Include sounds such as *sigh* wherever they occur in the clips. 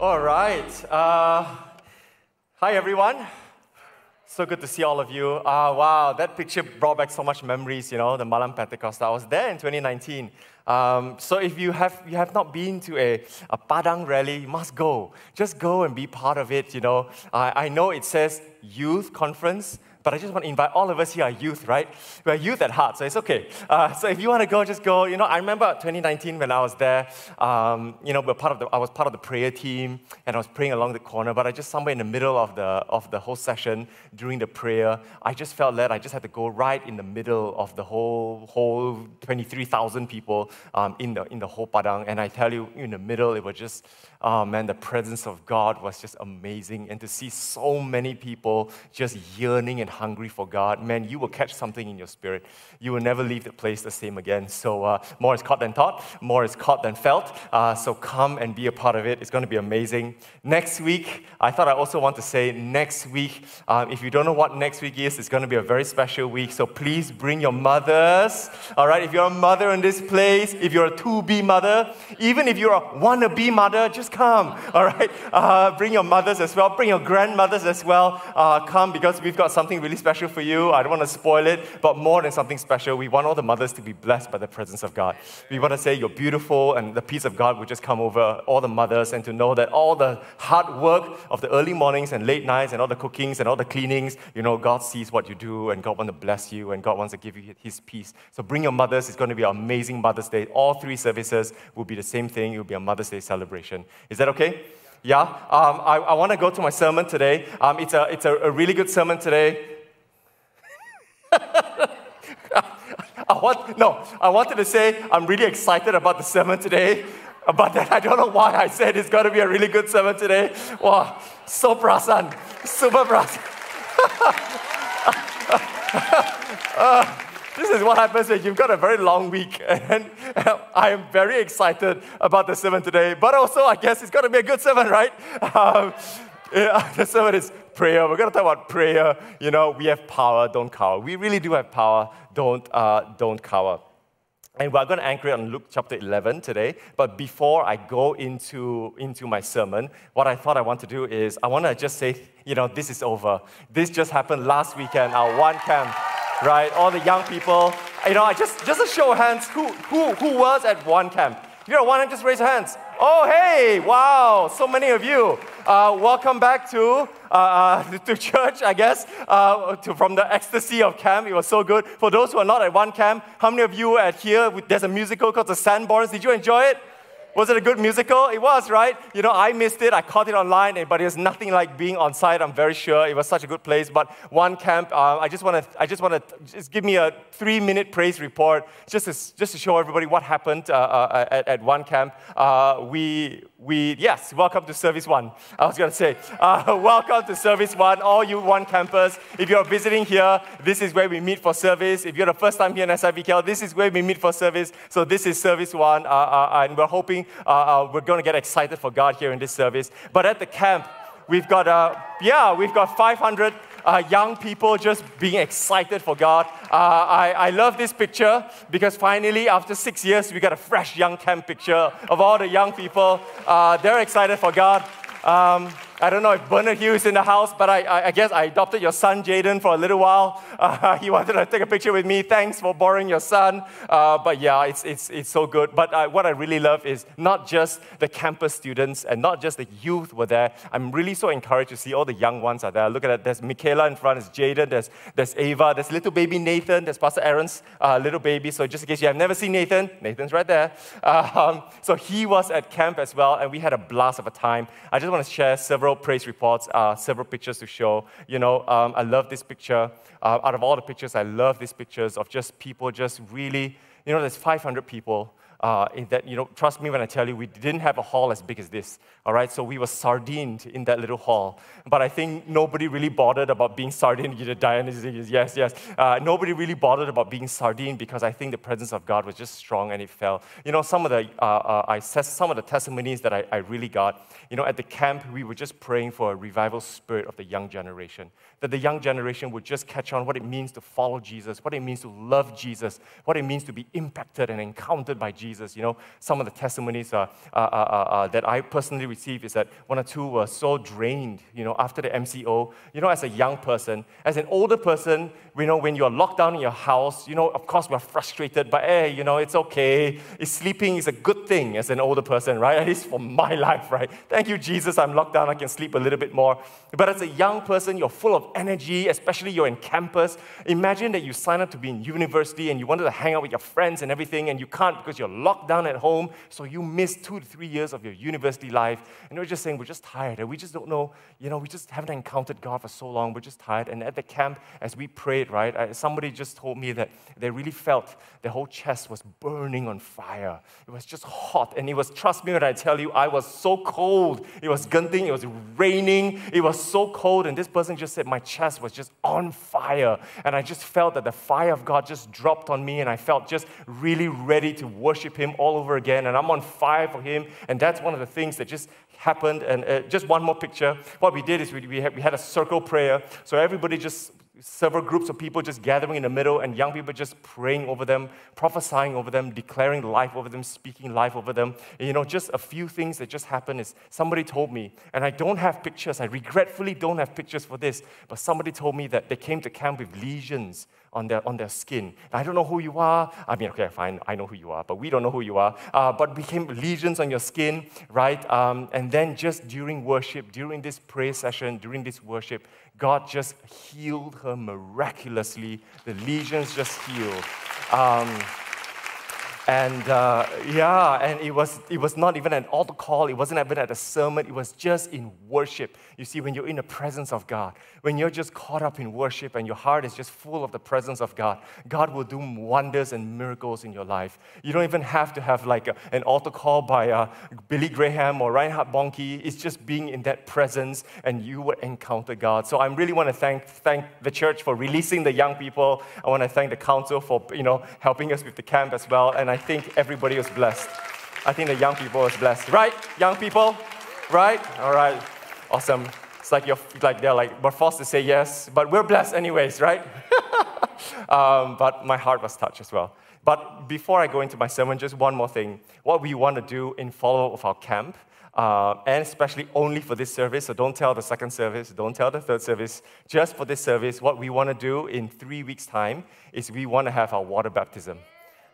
All right. Uh, hi, everyone. So good to see all of you. Uh, wow, that picture brought back so much memories, you know, the Malam Pentecost. I was there in 2019. Um, so if you have, you have not been to a, a Padang rally, you must go. Just go and be part of it, you know. I know it says youth conference, but I just want to invite all of us here are youth, right? We're youth at heart, so it's okay. Uh, so if you want to go, just go. You know, I remember 2019 when I was there, um, you know, we're part of the, I was part of the prayer team, and I was praying along the corner, but I just somewhere in the middle of the, of the whole session during the prayer, I just felt led, I just had to go right in the middle of the whole, whole 23,000 people um, in, the, in the whole Padang, and I tell you, in the middle, it was just, oh man, the presence of God was just amazing, and to see so many people just yearning and hungry for God, man, you will catch something in your spirit. You will never leave the place the same again. So, uh, more is caught than taught, more is caught than felt. Uh, so, come and be a part of it. It's going to be amazing. Next week, I thought I also want to say next week, uh, if you don't know what next week is, it's going to be a very special week. So, please bring your mothers. All right, if you're a mother in this place, if you're a to be mother, even if you're a wanna be mother, just come. All right, uh, bring your mothers as well, bring your grandmothers as well. Uh, come because we've got something really special for you. I don't want to spoil it, but more than something special, we want all the mothers to be blessed by the presence of God. We want to say you're beautiful and the peace of God will just come over all the mothers and to know that all the hard work of the early mornings and late nights and all the cookings and all the cleanings, you know, God sees what you do and God wants to bless you and God wants to give you His peace. So bring your mothers. It's going to be an amazing Mother's Day. All three services will be the same thing. It will be a Mother's Day celebration. Is that okay? Yeah, um, I, I want to go to my sermon today. Um, it's a, it's a, a really good sermon today. *laughs* I want, no, I wanted to say I'm really excited about the sermon today, but then I don't know why I said it's going to be a really good sermon today. Wow, so prasan, super prasan. *laughs* uh, this is what happens when you've got a very long week, *laughs* and I am very excited about the sermon today. But also, I guess it's going to be a good sermon, right? Um, yeah, *laughs* the sermon is prayer. We're going to talk about prayer. You know, we have power, don't cower. We really do have power, don't, uh, don't cower. And we're going to anchor it on Luke chapter 11 today. But before I go into, into my sermon, what I thought I want to do is I want to just say, you know, this is over. This just happened last weekend, our one camp, right? All the young people. You know, I just, just a show of hands, who, who, who was at one camp? If you're at one camp, just raise your hands. Oh, hey, wow, so many of you. Uh, welcome back to, uh, uh, *laughs* to church, I guess, uh, to, from the ecstasy of camp. It was so good. For those who are not at one camp, how many of you at here, there's a musical called The Sanborns. Did you enjoy it? Was it a good musical? It was, right? You know, I missed it. I caught it online, but it was nothing like being on site. I'm very sure it was such a good place. But one camp, uh, I just want to, I just want to, just give me a three-minute praise report, just to, just to show everybody what happened uh, uh, at, at, one camp. Uh, we, we, yes, welcome to Service One. I was going to say, uh, *laughs* welcome to Service One, all you one campers. If you're visiting here, this is where we meet for service. If you're the first time here in SIBKL, this is where we meet for service. So this is Service One, uh, and we're hoping uh, uh, we're going to get excited for God here in this service. But at the camp, we've got, uh, yeah, we've got 500 uh, young people just being excited for God. Uh, I, I love this picture because finally, after six years, we got a fresh young camp picture of all the young people. Uh, they're excited for God. Um, I don't know if Bernard Hughes is in the house, but I, I, I guess I adopted your son, Jaden, for a little while. Uh, *laughs* he wanted to take a picture with me. Thanks for borrowing your son. Uh, but yeah, it's, it's, it's so good. But uh, what I really love is not just the campus students and not just the youth were there. I'm really so encouraged to see all the young ones are there. Look at that. There's Michaela in front, there's Jaden, there's, there's Ava, there's little baby Nathan, there's Pastor Aaron's uh, little baby. So just in case you have never seen Nathan, Nathan's right there. *laughs* Um, so he was at camp as well, and we had a blast of a time. I just want to share several several praise reports, uh, several pictures to show. You know, um, I love this picture. Uh, out of all the pictures, I love these pictures of just people just really, you know, there's 500 people uh, that, you know, trust me when I tell you, we didn't have a hall as big as this, all right? So we were sardined in that little hall. But I think nobody really bothered about being sardined. You know, Diana is yes, yes. Uh, nobody really bothered about being sardined because I think the presence of God was just strong and it fell. You know, some of the, uh, uh I some of the testimonies that I, I really got, you know, at the camp, we were just praying for a revival spirit of the young generation. That the young generation would just catch on what it means to follow Jesus, what it means to love Jesus, what it means to be impacted and encountered by Jesus Jesus. You know, some of the testimonies uh, uh, uh, uh, that I personally received is that one or two were so drained, you know, after the MCO. You know, as a young person, as an older person, you know, when you're locked down in your house, you know, of course we're frustrated, but hey, you know, it's okay. It's sleeping is a good thing as an older person, right? At least for my *laughs* life, right? Thank you, Jesus, I'm locked down, I can sleep a little bit more. But as a young person, you're full of energy, especially you're in campus. Imagine that you sign up to be in university and you wanted to hang out with your friends and everything, and you can't because you're locked down at home, so you miss two to three years of your university life. And we're just saying, we're just tired, and we just don't know, you know, we just haven't encountered God for so long, we're just tired. And at the camp, as we prayed, right, I, somebody just told me that they really felt their whole chest was burning on fire. It was just hot, and it was, trust me when I tell you, I was so cold. It was Genting, it was raining, it was so cold, and this person just said my chest was just on fire. And I just felt that the fire of God just dropped on me, and I felt just really ready to worship Him all over again. And I'm on fire for Him, and that's one of the things that just happened. And uh, just one more picture. What we did is we, we, had, we had a circle prayer. So everybody just several groups of people just gathering in the middle and young people just praying over them, prophesying over them, declaring life over them, speaking life over them. And, you know, just a few things that just happened is somebody told me, and I don't have pictures, I regretfully don't have pictures for this, but somebody told me that they came to camp with lesions on their, on their skin. I don't know who you are. I mean, okay, fine, I know who you are, but we don't know who you are. Uh, but became lesions on your skin, right? Um, and then just during worship, during this prayer session, during this worship, God just healed her miraculously. The lesions just healed. Um, and uh, yeah, and it was, it was not even an altar call, it wasn't even at a sermon, it was just in worship. You see, when you're in the presence of God, when you're just caught up in worship and your heart is just full of the presence of God, God will do wonders and miracles in your life. You don't even have to have like a, an altar call by uh, Billy Graham or Reinhard Bonnke. It's just being in that presence and you will encounter God. So I really want to thank, thank the church for releasing the young people. I want to thank the council for you know, helping us with the camp as well. And I think everybody was blessed. I think the young people was blessed. Right, young people? Right? All right. Awesome. It's like you're like they're like we're forced to say yes, but we're blessed anyways, right? *laughs* um, but my heart was touched as well. But before I go into my sermon, just one more thing. What we want to do in follow up of our camp, uh, and especially only for this service, so don't tell the second service, don't tell the third service, just for this service, what we want to do in three weeks' time is we want to have our water baptism.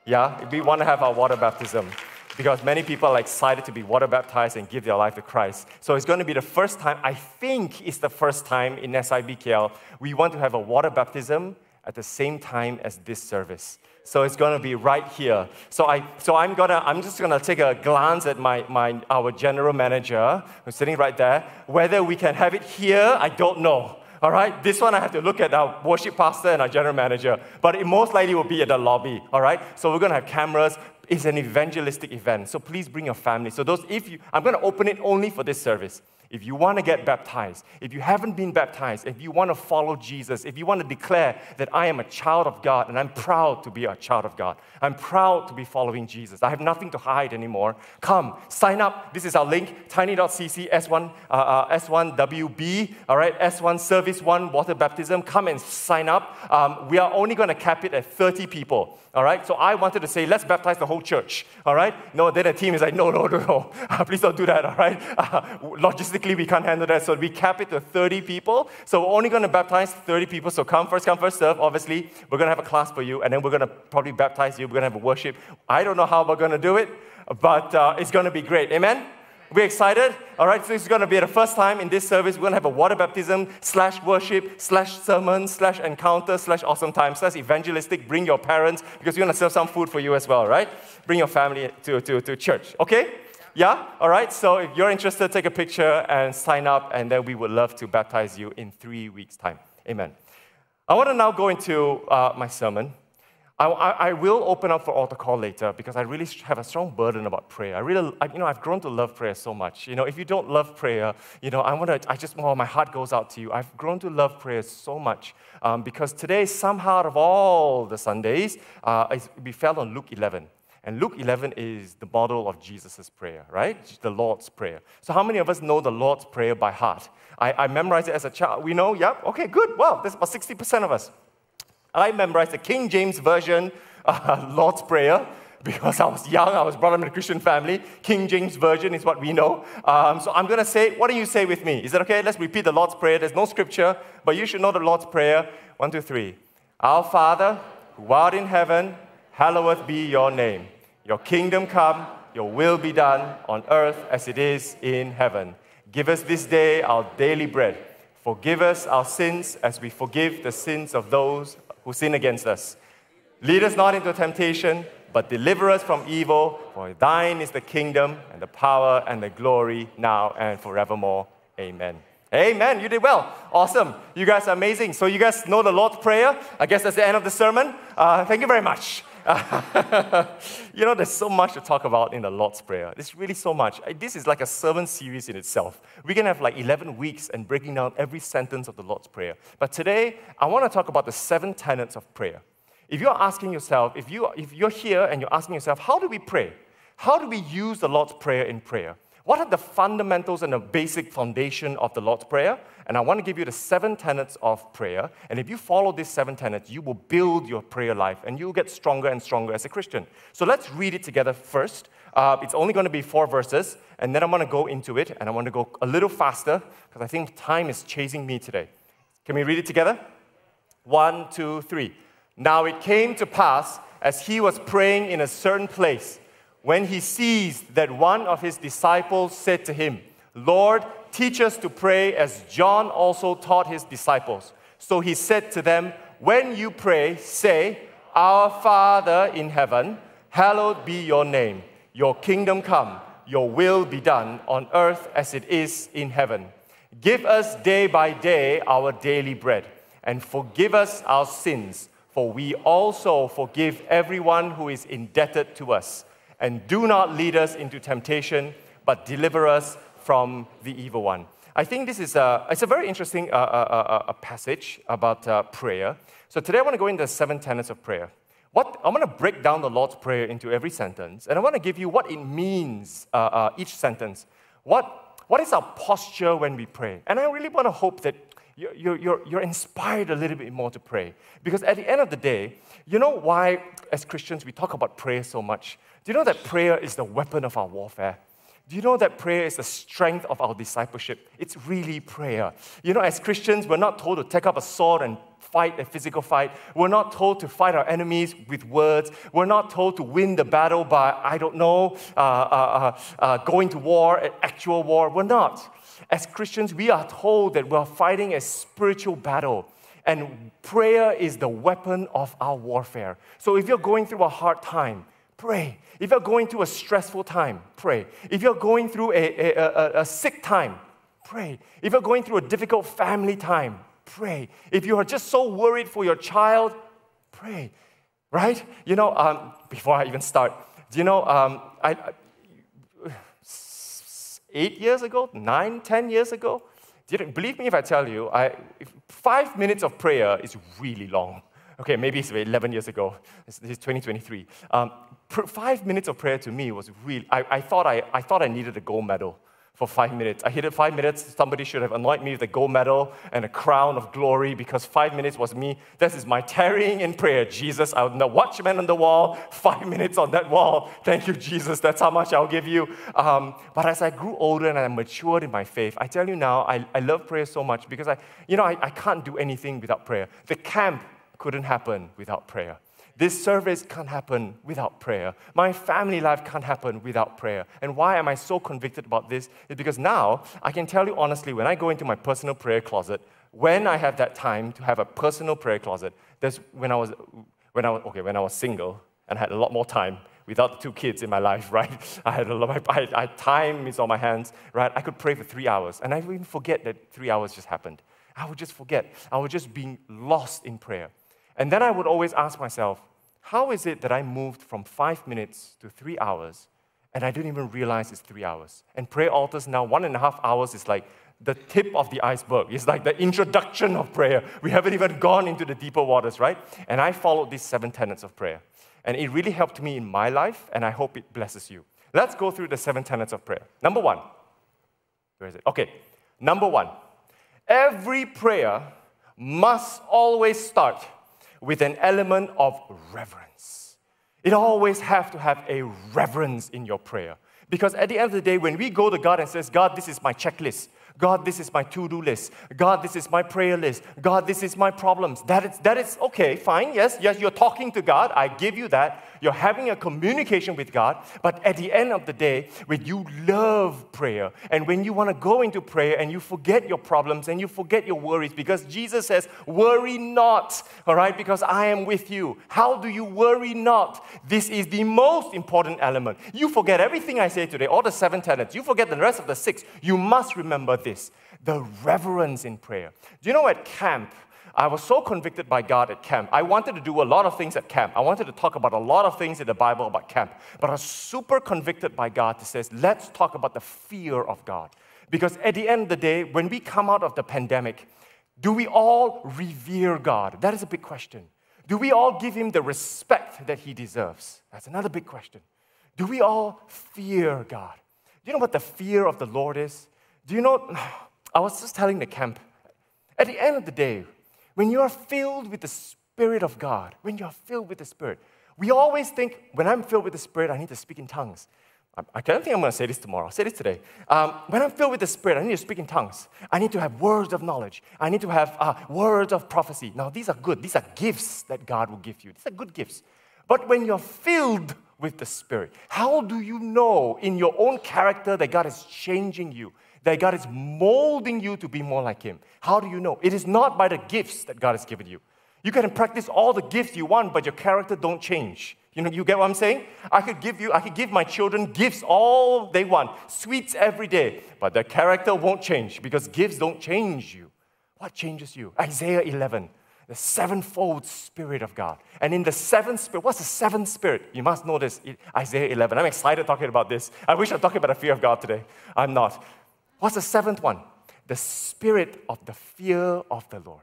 Yeah, we want to have our water baptism because many people are excited to be water baptized and give their life to Christ. So it's going to be the first time, I think it's the first time in SIBKL, we want to have a water baptism at the same time as this service. So it's going to be right here. So, I, so I'm, gonna, I'm just going to take a glance at my, my, our general manager who's sitting right there. Whether we can have it here, I don't know. All right, this one I have to look at our worship pastor and our general manager, but it most likely will be at the lobby. All right, so we're gonna have cameras. It's an evangelistic event, so please bring your family. So those, if you, I'm gonna open it only for this service. If you want to get baptized, if you haven't been baptized, if you want to follow Jesus, if you want to declare that I am a child of God and I'm proud to be a child of God, I'm proud to be following Jesus, I have nothing to hide anymore, come, sign up. This is our link tiny.cc S1, uh, uh, S1WB, all right, S1 Service 1 Water Baptism. Come and sign up. Um, we are only going to cap it at 30 people. All right, so I wanted to say, let's baptize the whole church. All right, no, then the team is like, no, no, no, no, *laughs* please don't do that. All right, uh, *laughs* logistically we can't handle that, so we cap it to 30 people. So we're only going to baptize 30 people. So come first, come first, serve. Obviously, we're going to have a class for you, and then we're going to probably baptize you. We're going to have a worship. I don't know how we're going to do it, but uh, it's going to be great. Amen. We're excited? All right, so this is going to be the first time in this service. We're going to have a water baptism slash worship slash sermon slash encounter slash awesome time slash evangelistic. Bring your parents because we're going to serve some food for you as well, right? Bring your family to, to, to church, okay? Yeah? All right, so if you're interested, take a picture and sign up, and then we would love to baptize you in three weeks' time. Amen. I want to now go into uh, my sermon. I, I, will open up for altar call later because I really have a strong burden about prayer. I really, I, you know, I've grown to love prayer so much. You know, if you don't love prayer, you know, I want to, I just, well, my heart goes out to you. I've grown to love prayer so much um, because today, somehow, out of all the Sundays, uh, we fell on Luke 11. And Luke 11 is the model of Jesus' prayer, right? The Lord's Prayer. So, how many of us know the Lord's Prayer by heart? I, I memorized it as a child. We know, yep, okay, good. Wow, that's about 60% of us. I memorized the King James Version uh, *laughs* Lord's Prayer, because I was young. I was brought up in a Christian family. King James Version is what we know. Um, so I'm going to say, what do you say with me? Is that okay? Let's repeat the Lord's Prayer. There's no scripture, but you should know the Lord's Prayer. One, two, three. Our Father, who art in heaven, hallowed be your name. Your kingdom come, your will be done on earth as it is in heaven. Give us this day our daily bread. Forgive us our sins as we forgive the sins of those who sin against us. Lead us not into temptation, but deliver us from evil. For thine is the kingdom and the power and the glory now and forevermore. Amen. Amen. You did well. Awesome. You guys are amazing. So, you guys know the Lord's Prayer. I guess that's the end of the sermon. Uh, thank you very much. *laughs* you know, there's so much to talk about in the Lord's Prayer. There's really so much. Uh, this is like a sermon series in itself. We can have like 11 weeks and breaking down every sentence of the Lord's Prayer. But today, I want to talk about the seven tenets of prayer. If you're asking yourself, if, you, if you're here and you're asking yourself, how do we pray? How do we use the Lord's Prayer in prayer? What are the fundamentals and the basic foundation of the Lord's Prayer? And I want to give you the seven tenets of prayer. And if you follow these seven tenets, you will build your prayer life and you'll get stronger and stronger as a Christian. So let's read it together first. Uh, it's only going to be four verses, and then I'm going to go into it, and I want to go a little faster because I think time is chasing me today. Can we read it together? One, two, three. Now it came to pass as he was praying in a certain place when he sees that one of his disciples said to him, Lord, teach us to pray as John also taught his disciples. So he said to them, When you pray, say, Our Father in heaven, hallowed be your name. Your kingdom come, your will be done on earth as it is in heaven. Give us day by day our daily bread, and forgive us our sins, for we also forgive everyone who is indebted to us and do not lead us into temptation, but deliver us from the evil one. I think this is a, it's a very interesting uh, uh, uh, passage about uh, prayer. So today I want to go into the seven tenets of prayer. What, I'm going to break down the Lord's Prayer into every sentence, and I want to give you what it means, uh, uh, each sentence. What, what is our posture when we pray? And I really want to hope that you're, you're, you're inspired a little bit more to pray. Because at the end of the day, you know why, as Christians, we talk about prayer so much? Do you know that prayer is the weapon of our warfare? Do you know that prayer is the strength of our discipleship? It's really prayer. You know, as Christians, we're not told to take up a sword and fight a physical fight. We're not told to fight our enemies with words. We're not told to win the battle by, I don't know, uh, uh, uh, uh going to war, an actual war. We're not. As Christians, we are told that we're fighting a spiritual battle. And prayer is the weapon of our warfare. So if you're going through a hard time, pray. If you're going through a stressful time, pray. If you're going through a, a, a, a sick time, pray. If you're going through a difficult family time, pray. If you are just so worried for your child, pray. Right? You know, um, before I even start, do you know, um, I, I, eight years ago, nine, ten years ago, did believe me if I tell you, I, five minutes of prayer is really long. Okay, maybe it's 11 years ago. This is 2023. Um, five minutes of prayer to me was really, I, I, thought I, I thought I needed a gold medal for five minutes. I hit it five minutes. Somebody should have anointed me with a gold medal and a crown of glory because five minutes was me. This is my tarrying in prayer. Jesus, I'm the watchman on the wall, five minutes on that wall. Thank you, Jesus. That's how much I'll give you. Um, but as I grew older and I matured in my faith, I tell you now, I, I love prayer so much because I, you know, I, I can't do anything without prayer. The camp couldn't happen without prayer. This service can't happen without prayer. My family life can't happen without prayer. And why am I so convicted about this? Is because now I can tell you honestly, when I go into my personal prayer closet, when I have that time to have a personal prayer closet, that's when I was, when I was, okay, when I was single and I had a lot more time without the two kids in my life, *laughs* right? I had a lot, I, I, time is on my hands, right? I could pray for three hours, and I would even forget that three hours just happened. I would just forget. I would just be lost in prayer. And then I would always ask myself, how is it that I moved from five minutes to three hours and I didn't even realize it's three hours? And prayer altars now, one and a half hours is like the tip of the iceberg. It's like the introduction of prayer. We haven't even gone into the deeper waters, right? And I followed these seven tenets of prayer. And it really helped me in my life, and I hope it blesses you. Let's go through the seven tenets of prayer. Number one, where is it? Okay, number one, every prayer must always start with an element of reverence. It always have to have a reverence in your prayer. Because at the end of the day, when we go to God and says, God, this is my checklist. God, this is my to-do list. God, this is my prayer list. God, this is my problems. That is, that is okay, fine. Yes, yes, you're talking to God. I give you that. You're having a communication with God. But at the end of the day, when you love prayer and when you want to go into prayer and you forget your problems and you forget your worries because Jesus says, worry not, all right, because I am with you. How do you worry not? This is the most important element. You forget everything I say today, all the seven tenets. You forget the rest of the six. You must remember this the reverence in prayer. Do you know at camp, I was so convicted by God at camp. I wanted to do a lot of things at camp. I wanted to talk about a lot of things in the Bible about camp. But I was super convicted by God to say, let's talk about the fear of God. Because at the end of the day, when we come out of the pandemic, do we all revere God? That is a big question. Do we all give him the respect that he deserves? That's another big question. Do we all fear God? Do you know what the fear of the Lord is? Do you know? *sighs* I was just telling the camp, at the end of the day, when you are filled with the Spirit of God, when you are filled with the Spirit, we always think, when I'm filled with the Spirit, I need to speak in tongues. I don't think I'm going to say this tomorrow. I'll say this today. Um, when I'm filled with the Spirit, I need to speak in tongues. I need to have words of knowledge. I need to have uh, words of prophecy. Now, these are good. These are gifts that God will give you. These are good gifts. But when you're filled with the Spirit, how do you know in your own character that God is changing you? That God is molding you to be more like Him. How do you know? It is not by the gifts that God has given you. You can practice all the gifts you want, but your character don't change. You know, you get what I'm saying? I could give you, I could give my children gifts all they want, sweets every day, but their character won't change because gifts don't change you. What changes you? Isaiah 11, the sevenfold Spirit of God. And in the seventh Spirit, what's the seventh Spirit? You must know this, Isaiah 11. I'm excited talking about this. I wish I'm talking about the fear of God today. I'm not. What's the seventh one? The spirit of the fear of the Lord.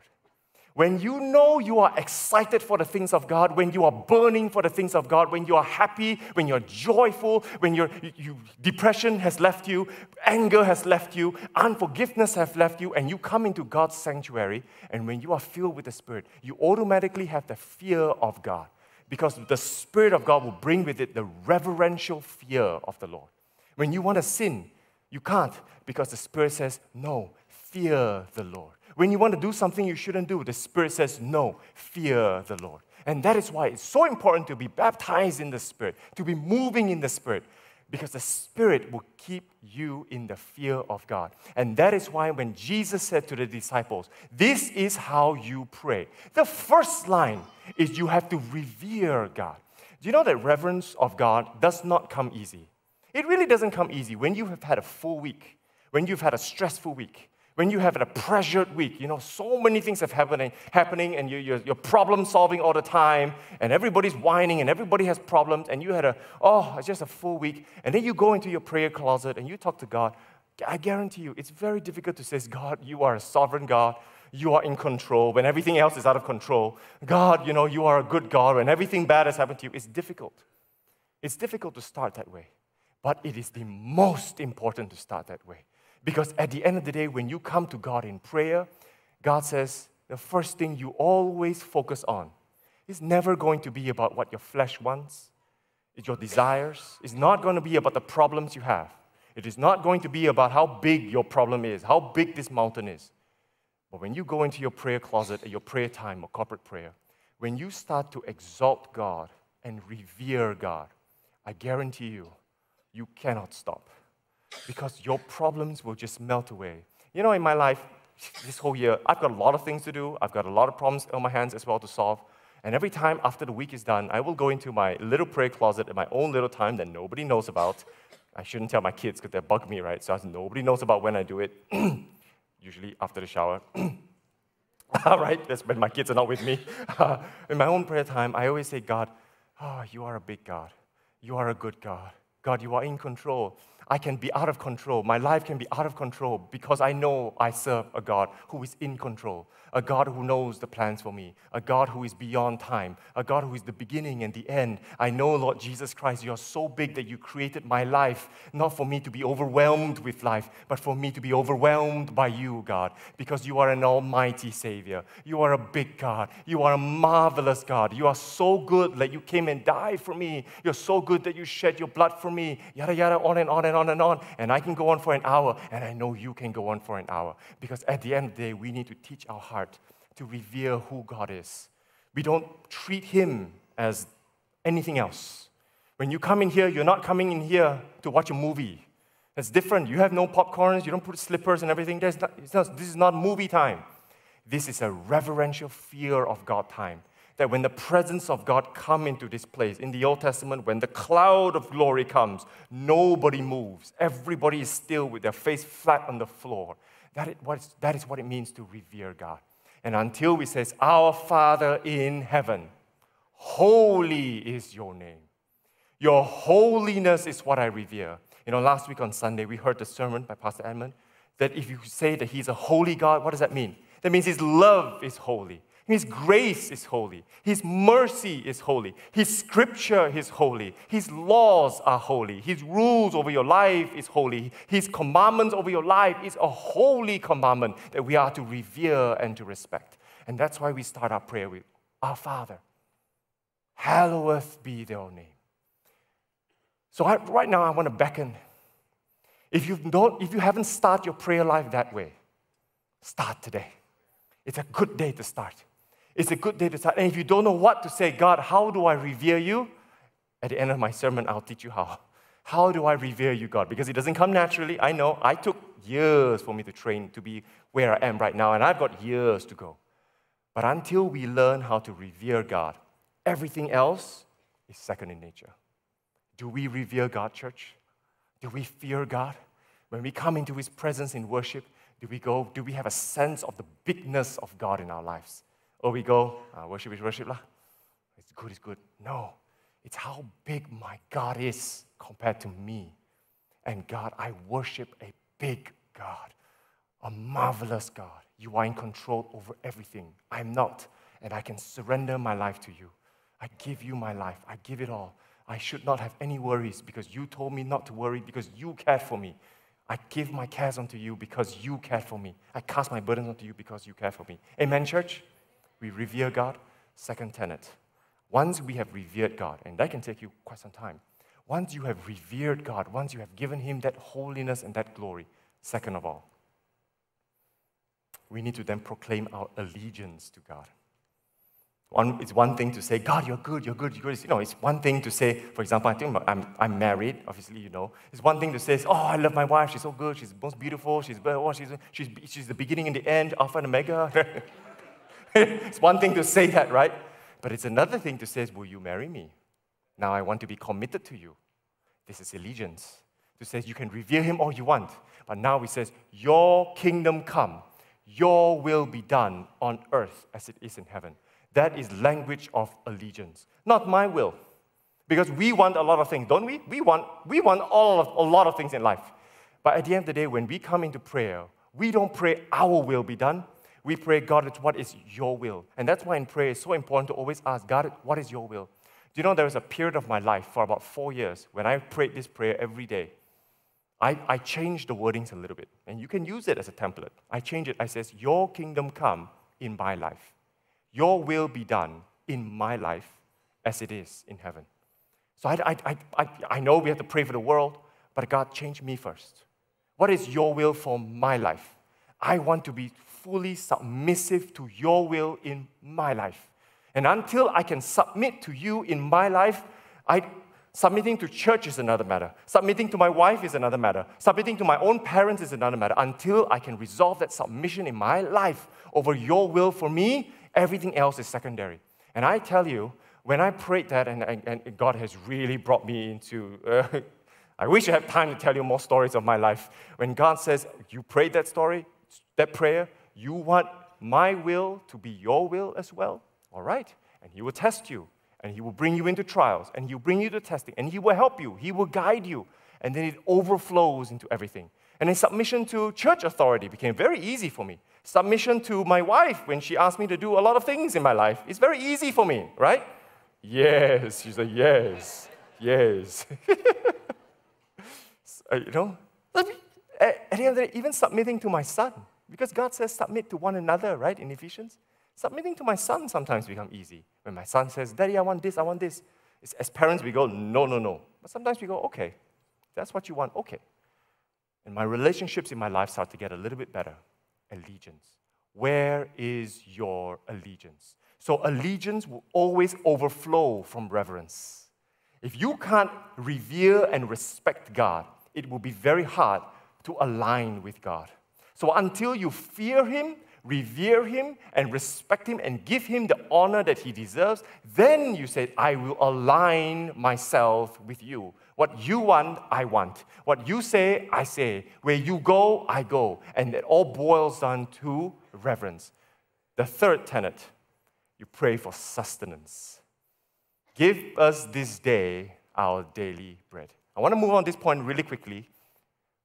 When you know you are excited for the things of God, when you are burning for the things of God, when you are happy, when you're joyful, when your you, depression has left you, anger has left you, unforgiveness has left you, and you come into God's sanctuary, and when you are filled with the Spirit, you automatically have the fear of God. Because the Spirit of God will bring with it the reverential fear of the Lord. When you want to sin, you can't because the Spirit says, no, fear the Lord. When you want to do something you shouldn't do, the Spirit says, no, fear the Lord. And that is why it's so important to be baptized in the Spirit, to be moving in the Spirit, because the Spirit will keep you in the fear of God. And that is why when Jesus said to the disciples, This is how you pray, the first line is you have to revere God. Do you know that reverence of God does not come easy? It really doesn't come easy when you have had a full week, when you've had a stressful week, when you have had a pressured week. You know, so many things have happening, happening and you're, you're, you're problem solving all the time, and everybody's whining, and everybody has problems, and you had a, oh, it's just a full week. And then you go into your prayer closet and you talk to God. I guarantee you, it's very difficult to say, God, you are a sovereign God. You are in control when everything else is out of control. God, you know, you are a good God when everything bad has happened to you. It's difficult. It's difficult to start that way. But it is the most important to start that way. Because at the end of the day, when you come to God in prayer, God says the first thing you always focus on is never going to be about what your flesh wants, it's your desires. It's not going to be about the problems you have. It is not going to be about how big your problem is, how big this mountain is. But when you go into your prayer closet at your prayer time or corporate prayer, when you start to exalt God and revere God, I guarantee you, you cannot stop because your problems will just melt away. You know, in my life, this whole year, I've got a lot of things to do. I've got a lot of problems on my hands as well to solve. And every time after the week is done, I will go into my little prayer closet in my own little time that nobody knows about. I shouldn't tell my kids because they bug me, right? So nobody knows about when I do it, *clears throat* usually after the shower. *clears throat* All right, that's when my kids are not with me. *laughs* in my own prayer time, I always say, God, oh, you are a big God. You are a good God. God, you are in control. I can be out of control. My life can be out of control because I know I serve a God who is in control, a God who knows the plans for me, a God who is beyond time, a God who is the beginning and the end. I know, Lord Jesus Christ, you are so big that you created my life, not for me to be overwhelmed with life, but for me to be overwhelmed by you, God, because you are an almighty Savior. You are a big God. You are a marvelous God. You are so good that you came and died for me. You're so good that you shed your blood for me. Yada, yada, on and on and on on and on. And I can go on for an hour, and I know you can go on for an hour. Because at the end of the day, we need to teach our heart to revere who God is. We don't treat Him as anything else. When you come in here, you're not coming in here to watch a movie. It's different. You have no popcorns, you don't put slippers and everything. Not, not, this is not movie time. This is a reverential fear of God time that when the presence of God come into this place, in the Old Testament, when the cloud of glory comes, nobody moves. Everybody is still with their face flat on the floor. That is what, that is what it means to revere God. And until we says, Our Father in heaven, holy is your name. Your holiness is what I revere. You know, last week on Sunday, we heard the sermon by Pastor Edmund that if you say that he's a holy God, what does that mean? That means his love is holy. His grace is holy. His mercy is holy. His scripture is holy. His laws are holy. His rules over your life is holy. His commandments over your life is a holy commandment that we are to revere and to respect. And that's why we start our prayer with Our Father, hallowed be thy name. So I, right now, I want to beckon. If you, don't, if you haven't started your prayer life that way, start today. It's a good day to start. It's a good day to start. And if you don't know what to say, God, how do I revere you? At the end of my sermon, I'll teach you how. How do I revere you, God? Because it doesn't come naturally. I know. I took years for me to train to be where I am right now, and I've got years to go. But until we learn how to revere God, everything else is second in nature. Do we revere God, church? Do we fear God? When we come into His presence in worship, do we go, do we have a sense of the bigness of God in our lives? Or we go, uh, worship is worship lah. It's good, it's good. No, it's how big my God is compared to me. And God, I worship a big God, a marvelous God. You are in control over everything. I'm not, and I can surrender my life to you. I give you my life. I give it all. I should not have any worries because you told me not to worry because you cared for me. I give my cares unto you because you cared for me. I cast my burdens unto you because you care for me. Amen, church? We revere God. Second tenet. Once we have revered God, and that can take you quite some time, once you have revered God, once you have given Him that holiness and that glory, second of all, we need to then proclaim our allegiance to God. One, it's one thing to say, God, you're good, you're good, you're good. You know, it's one thing to say, for example, I think I'm, I'm married, obviously, you know. It's one thing to say, oh, I love my wife, she's so good, she's most beautiful, she's, oh, she's, she's, she's the beginning and the end, Alpha and Omega. *laughs* *laughs* it's one thing to say that, right? But it's another thing to say, Will you marry me? Now I want to be committed to you. This is allegiance. To say you can revere him all you want, but now he says, Your kingdom come, your will be done on earth as it is in heaven. That is language of allegiance. Not my will. Because we want a lot of things, don't we? We want, we want all of, a lot of things in life. But at the end of the day, when we come into prayer, we don't pray our will be done we pray, God, it's what is your will? And that's why in prayer it's so important to always ask, God, what is your will? Do you know there was a period of my life for about four years when I prayed this prayer every day? I, I changed the wordings a little bit, and you can use it as a template. I change it. I says, Your kingdom come in my life. Your will be done in my life as it is in heaven. So I, I, I, I know we have to pray for the world, but God, change me first. What is your will for my life? I want to be fully submissive to your will in my life. And until I can submit to you in my life, I, submitting to church is another matter. Submitting to my wife is another matter. Submitting to my own parents is another matter. Until I can resolve that submission in my life over your will for me, everything else is secondary. And I tell you, when I prayed that, and, and, and God has really brought me into. Uh, *laughs* I wish I had time to tell you more stories of my life. When God says, You prayed that story, that prayer, you want my will to be your will as well? All right. And He will test you, and He will bring you into trials, and He will bring you to testing, and He will help you, He will guide you. and then it overflows into everything. And then submission to church authority became very easy for me. Submission to my wife when she asked me to do a lot of things in my life is very easy for me, right? Yes, she said, yes, yes. *laughs* so, you know, at the end of the day, even submitting to my son, because God says submit to one another, right, in Ephesians. Submitting to my son sometimes become easy. When my son says, Daddy, I want this, I want this. It's, as parents, we go, no, no, no. But sometimes we go, okay, that's what you want, okay. And my relationships in my life start to get a little bit better. Allegiance. Where is your allegiance? So, allegiance will always overflow from reverence. If you can't revere and respect God, it will be very hard to align with God. So, until you fear Him, revere Him, and respect Him, and give Him the honor that He deserves, then you say, I will align myself with you. What you want, I want. What you say, I say. Where you go, I go. And it all boils down to reverence. The third tenet, you pray for sustenance. Give us this day our daily bread. I want to move on this point really quickly.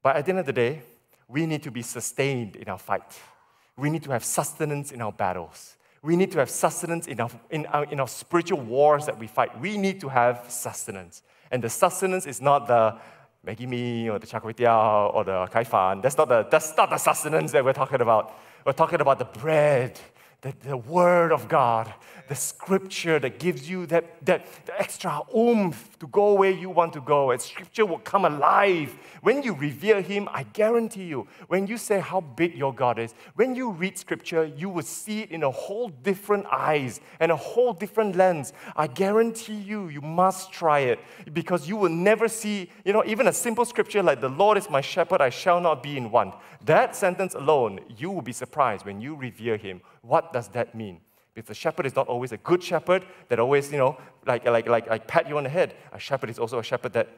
But at the end of the day, we need to be sustained in our fight. We need to have sustenance in our battles. We need to have sustenance in our, in our, in our spiritual wars that we fight. We need to have sustenance. And the sustenance is not the Maggi mee or the char or the kai fan. That's not the, that's not the sustenance that we're talking about. We're talking about the bread, the, the word of God, the scripture that gives you that, that extra oomph to go where you want to go. And scripture will come alive. When you revere Him, I guarantee you, when you say how big your God is, when you read scripture, you will see it in a whole different eyes and a whole different lens. I guarantee you, you must try it because you will never see, you know, even a simple scripture like, The Lord is my shepherd, I shall not be in want. That sentence alone, you will be surprised when you revere Him. What does that mean? If the shepherd is not always a good shepherd that always, you know, like, like, like, like pat you on the head, a shepherd is also a shepherd that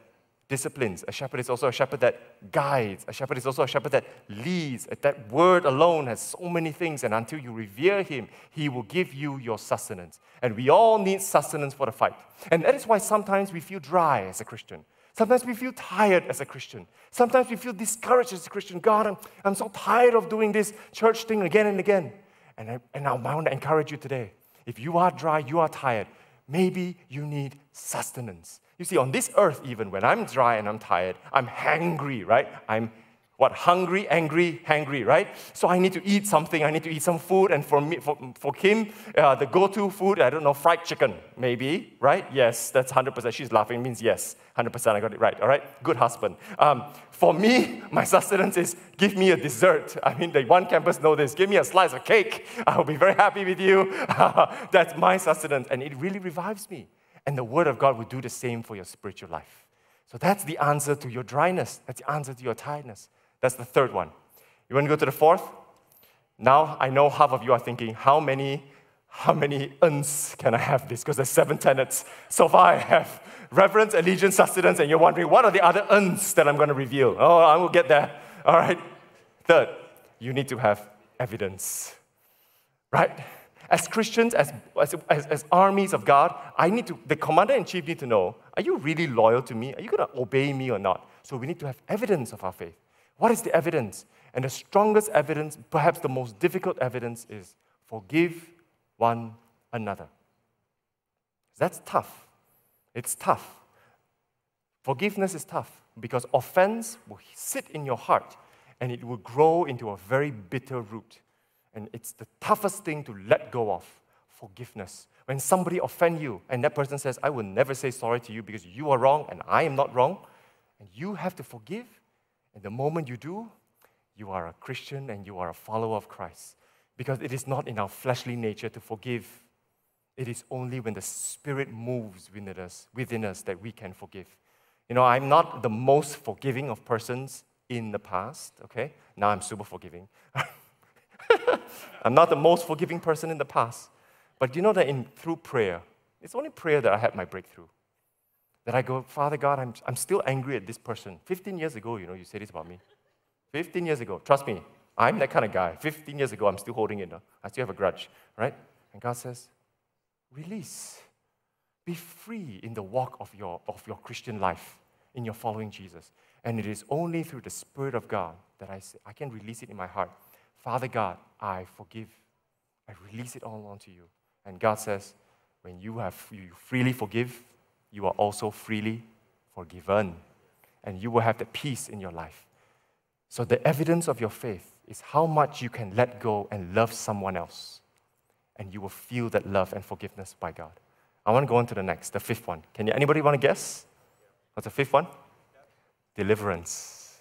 disciplines. A shepherd is also a shepherd that guides. A shepherd is also a shepherd that leads. That word alone has so many things, and until you revere him, he will give you your sustenance. And we all need sustenance for the fight. And that is why sometimes we feel dry as a Christian. Sometimes we feel tired as a Christian. Sometimes we feel discouraged as a Christian. God, I'm, I'm so tired of doing this church thing again and again. And I, and I want to encourage you today. If you are dry, you are tired, maybe you need sustenance. You see, on this earth, even when I'm dry and I'm tired, I'm hangry, right? I'm what hungry, angry, hangry, right? So I need to eat something. I need to eat some food. And for me, for, for Kim, uh, the go-to food, I don't know, fried chicken, maybe, right? Yes, that's 100%. She's laughing, means yes, 100%. I got it right. All right, good husband. Um, for me, my sustenance is give me a dessert. I mean, the one campus know this. Give me a slice of cake. I'll be very happy with you. *laughs* that's my sustenance, and it really revives me. And the Word of God will do the same for your spiritual life. So that's the answer to your dryness. That's the answer to your tiredness. That's the third one. You want to go to the fourth? Now I know half of you are thinking, how many, how many uns can I have this? Because there's seven tenets. So far I have reverence, allegiance, sustenance, and you're wondering, what are the other uns that I'm going to reveal? Oh, I will get there. All right. Third, you need to have evidence. Right? As Christians, as, as, as, armies of God, I need to, the commander in chief need to know, are you really loyal to me? Are you going to obey me or not? So we need to have evidence of our faith. What is the evidence? And the strongest evidence, perhaps the most difficult evidence, is forgive one another. That's tough. It's tough. Forgiveness is tough because offense will sit in your heart and it will grow into a very bitter root. And it's the toughest thing to let go of forgiveness. When somebody offends you and that person says, I will never say sorry to you because you are wrong and I am not wrong, and you have to forgive, and the moment you do, you are a Christian and you are a follower of Christ. Because it is not in our fleshly nature to forgive. It is only when the Spirit moves within us, within us that we can forgive. You know, I'm not the most forgiving of persons in the past, okay? Now I'm super forgiving. *laughs* I'm not the most forgiving person in the past. But you know that in, through prayer, it's only prayer that I had my breakthrough that I go, Father God, I'm, I'm still angry at this person. 15 years ago, you know, you said this about me. 15 years ago, trust me, I'm that kind of guy. 15 years ago, I'm still holding it. I still have a grudge, right? And God says, release. Be free in the walk of your, of your Christian life, in your following Jesus. And it is only through the Spirit of God that I, say, I can release it in my heart. Father God, I forgive. I release it all onto you. And God says, when you have you freely forgive, you are also freely forgiven. And you will have the peace in your life. So the evidence of your faith is how much you can let go and love someone else. And you will feel that love and forgiveness by God. I want to go on to the next, the fifth one. Can you, anybody want to guess? What's the fifth one? Deliverance.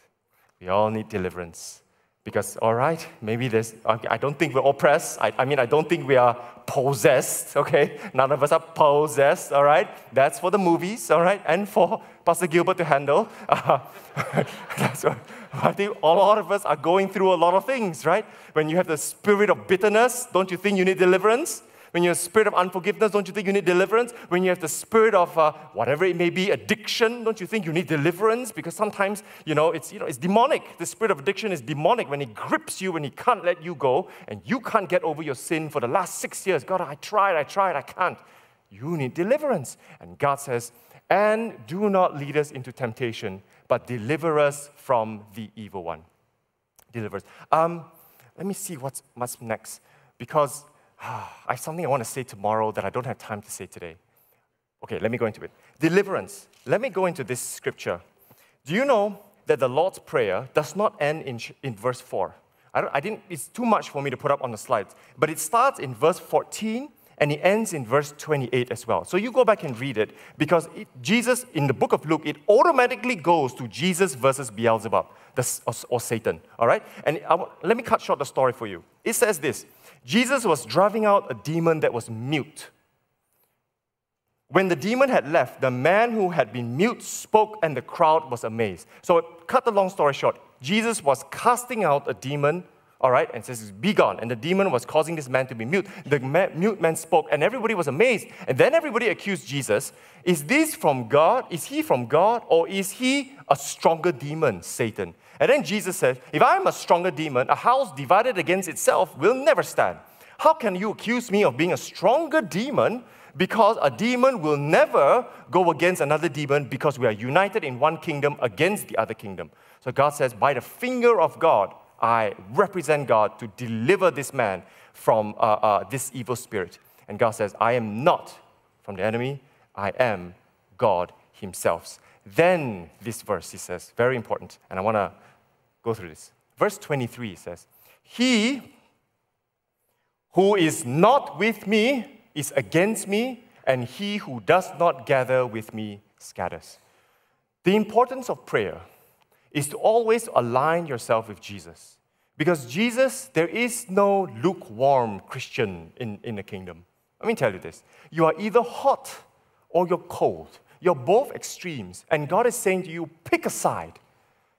We all need deliverance. Because, all right, maybe there's, I don't think we're oppressed. I, I mean, I don't think we are possessed, okay? None of us are possessed, all right? That's for the movies, all right? And for Pastor Gilbert to handle. Uh, *laughs* that's what, *laughs* I think a lot of us are going through a lot of things, right? When you have the spirit of bitterness, don't you think you need deliverance? When you have the spirit of unforgiveness, don't you think you need deliverance? When you have the spirit of uh, whatever it may be, addiction, don't you think you need deliverance? Because sometimes, you know, it's, you know, it's demonic. The spirit of addiction is demonic when it grips you, when it can't let you go, and you can't get over your sin for the last six years. God, I tried, I tried, I can't. You need deliverance. And God says, and do not lead us into temptation, but deliver us from the evil one. Deliver us. Um, let me see what's, what's next, because *sighs* I have something I want to say tomorrow that I don't have time to say today. Okay, let me go into it. Deliverance. Let me go into this scripture. Do you know that the Lord's Prayer does not end in, in verse 4? I, I didn't, it's too much for me to put up on the slides, but it starts in verse 14 and it ends in verse 28 as well. So you go back and read it because it, Jesus, in the book of Luke, it automatically goes to Jesus versus Beelzebub the, or, or, Satan. All right? And I, let me cut short the story for you. It says this Jesus was driving out a demon that was mute. When the demon had left, the man who had been mute spoke, and the crowd was amazed. So, cut the long story short, Jesus was casting out a demon all right, and says, Be gone. And the demon was causing this man to be mute. The mute man spoke, and everybody was amazed. And then everybody accused Jesus Is this from God? Is he from God? Or is he a stronger demon, Satan? And then Jesus said, If I'm a stronger demon, a house divided against itself will never stand. How can you accuse me of being a stronger demon? Because a demon will never go against another demon because we are united in one kingdom against the other kingdom. So God says, By the finger of God, I represent God to deliver this man from uh, uh, this evil spirit. And God says, I am not from the enemy, I am God Himself. Then, this verse, he says, very important, and I want to go through this. Verse 23 says, He who is not with me is against me, and he who does not gather with me scatters. The importance of prayer is to always align yourself with Jesus. Because Jesus, there is no lukewarm Christian in, in the kingdom. Let me tell you this you are either hot or you're cold. You're both extremes. And God is saying to you, pick a side.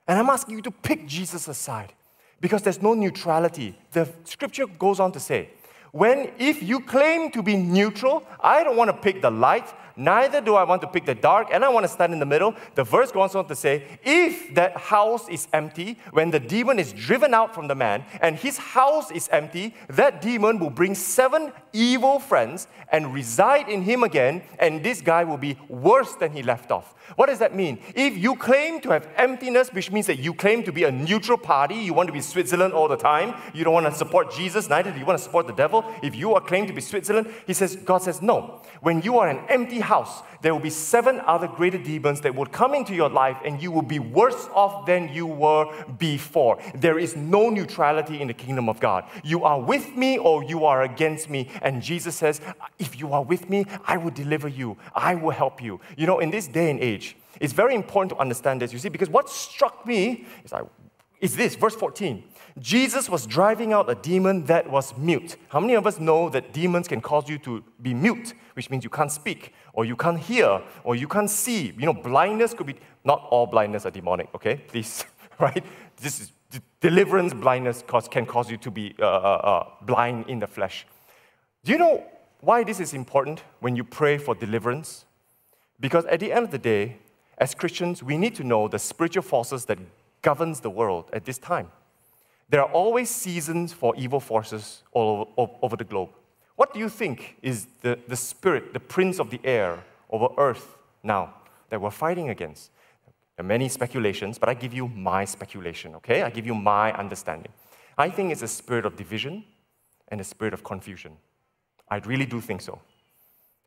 And I'm asking you to pick Jesus aside because there's no neutrality. The scripture goes on to say, when if you claim to be neutral, I don't want to pick the light, neither do I want to pick the dark, and I want to stand in the middle. The verse goes on to say, if that house is empty, when the demon is driven out from the man, and his house is empty, that demon will bring seven evil friends and reside in him again, and this guy will be worse than he left off. What does that mean? If you claim to have emptiness, which means that you claim to be a neutral party, you want to be Switzerland all the time, you don't want to support Jesus, neither do you want to support the devil. If you are claimed to be Switzerland, he says, God says, no. When you are an empty house, there will be seven other greater demons that will come into your life and you will be worse off than you were before. There is no neutrality in the kingdom of God. You are with me or you are against me. And Jesus says, if you are with me, I will deliver you. I will help you. You know, in this day and age, it's very important to understand this, you see, because what struck me is, I, is this, verse 14. Jesus was driving out a demon that was mute. How many of us know that demons can cause you to be mute, which means you can't speak, or you can't hear, or you can't see? You know, blindness could be, not all blindness are demonic, okay? *laughs* Please, right? This is deliverance blindness can cause you to be uh, uh, uh, blind in the flesh. Do you know why this is important when you pray for deliverance? Because at the end of the day, as Christians, we need to know the spiritual forces that governs the world at this time. There are always seasons for evil forces all over, over the globe. What do you think is the, the spirit, the prince of the air over earth now that we're fighting against? There are many speculations, but I give you my speculation, okay? I give you my understanding. I think it's a spirit of division and a spirit of confusion. I really do think so.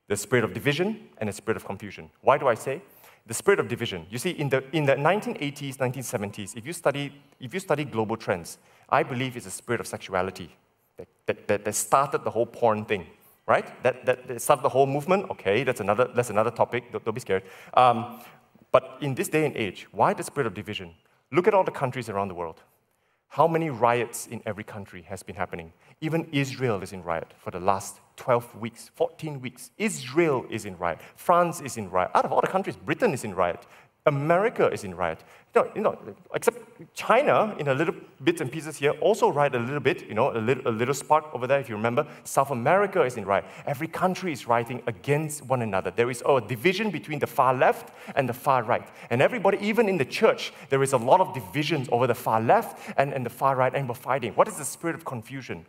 The spirit of division and the spirit of confusion. Why do I say? The spirit of division. You see, in the, in the 1980s, 1970s, if you, study, if you study global trends, I believe it's a spirit of sexuality that, that, that, that started the whole porn thing, right? That, that, that, started the whole movement. Okay, that's another, that's another topic. Don't, don't be scared. Um, but in this day and age, why the spirit of division? Look at all the countries around the world. How many riots in every country has been happening? Even Israel is in riot for the last 12 weeks, 14 weeks. Israel is in riot. France is in riot. Out of all the countries, Britain is in riot. America is in riot. You know, you know, except China, in a little bits and pieces here, also riot a little bit, you know, a little, a little spark over there, if you remember. South America is in riot. Every country is rioting against one another. There is oh, a division between the far left and the far right. And everybody, even in the church, there is a lot of divisions over the far left and, and the far right, and we're fighting. What is the spirit of confusion?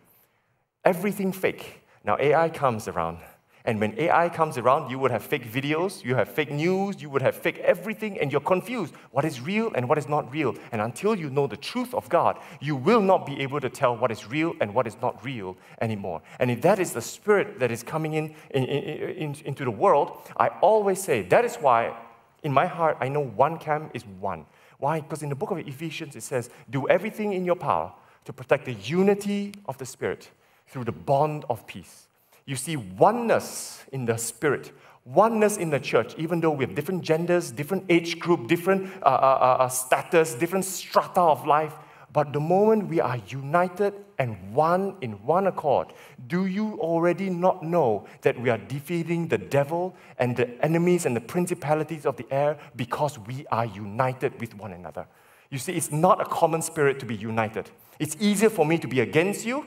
Everything fake. Now, AI comes around and when AI comes around, you would have fake videos, you have fake news, you would have fake everything, and you're confused what is real and what is not real. And until you know the truth of God, you will not be able to tell what is real and what is not real anymore. And if that is the spirit that is coming in, in, in, in into the world, I always say that is why in my heart I know one camp is one. Why? Because in the book of Ephesians it says, Do everything in your power to protect the unity of the Spirit through the bond of peace you see oneness in the spirit, oneness in the church, even though we have different genders, different age group, different uh, uh, uh, uh, status, different strata of life. But the moment we are united and one in one accord, do you already not know that we are defeating the devil and the enemies and the principalities of the air because we are united with one another? You see, it's not a common spirit to be united. It's easier for me to be against you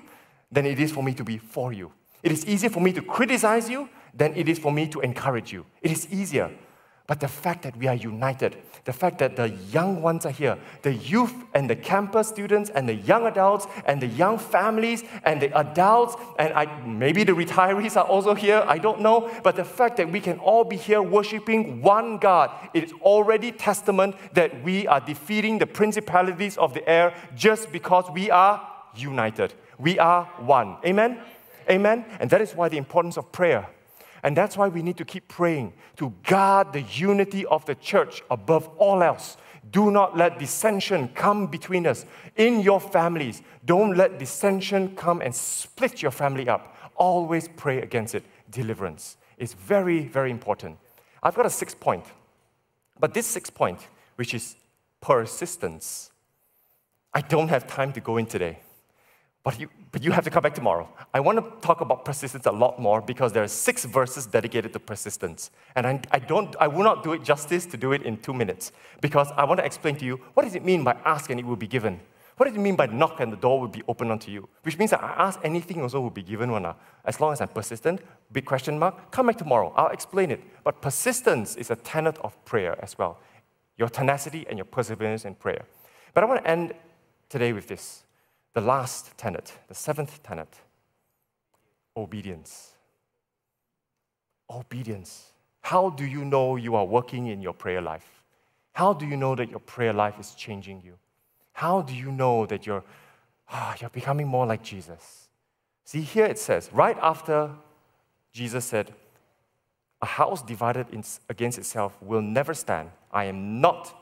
than it is for me to be for you. It is easier for me to criticize you than it is for me to encourage you. It is easier. But the fact that we are united, the fact that the young ones are here, the youth and the campus students and the young adults and the young families and the adults and I, maybe the retirees are also here, I don't know. But the fact that we can all be here worshiping one God, it is already testament that we are defeating the principalities of the air just because we are united. We are one. Amen? Amen? And that is why the importance of prayer. And that's why we need to keep praying to guard the unity of the church above all else. Do not let dissension come between us in your families. Don't let dissension come and split your family up. Always pray against it. Deliverance is very, very important. I've got a sixth point. But this sixth point, which is persistence, I don't have time to go in today. But you, but you have to come back tomorrow. I want to talk about persistence a lot more because there are six verses dedicated to persistence. And I, I, don't, I will not do it justice to do it in two minutes because I want to explain to you what does it mean by ask and it will be given? What does it mean by knock and the door will be opened unto you? Which means that I ask anything also will be given one. As long as I'm persistent, big question mark, come back tomorrow. I'll explain it. But persistence is a tenet of prayer as well. Your tenacity and your perseverance in prayer. But I want to end today with this the last tenet, the seventh tenet obedience. Obedience. How do you know you are working in your prayer life? How do you know that your prayer life is changing you? How do you know that you're, ah, you're becoming more like Jesus? See, here it says, right after Jesus said, A house divided in, against itself will never stand. I am not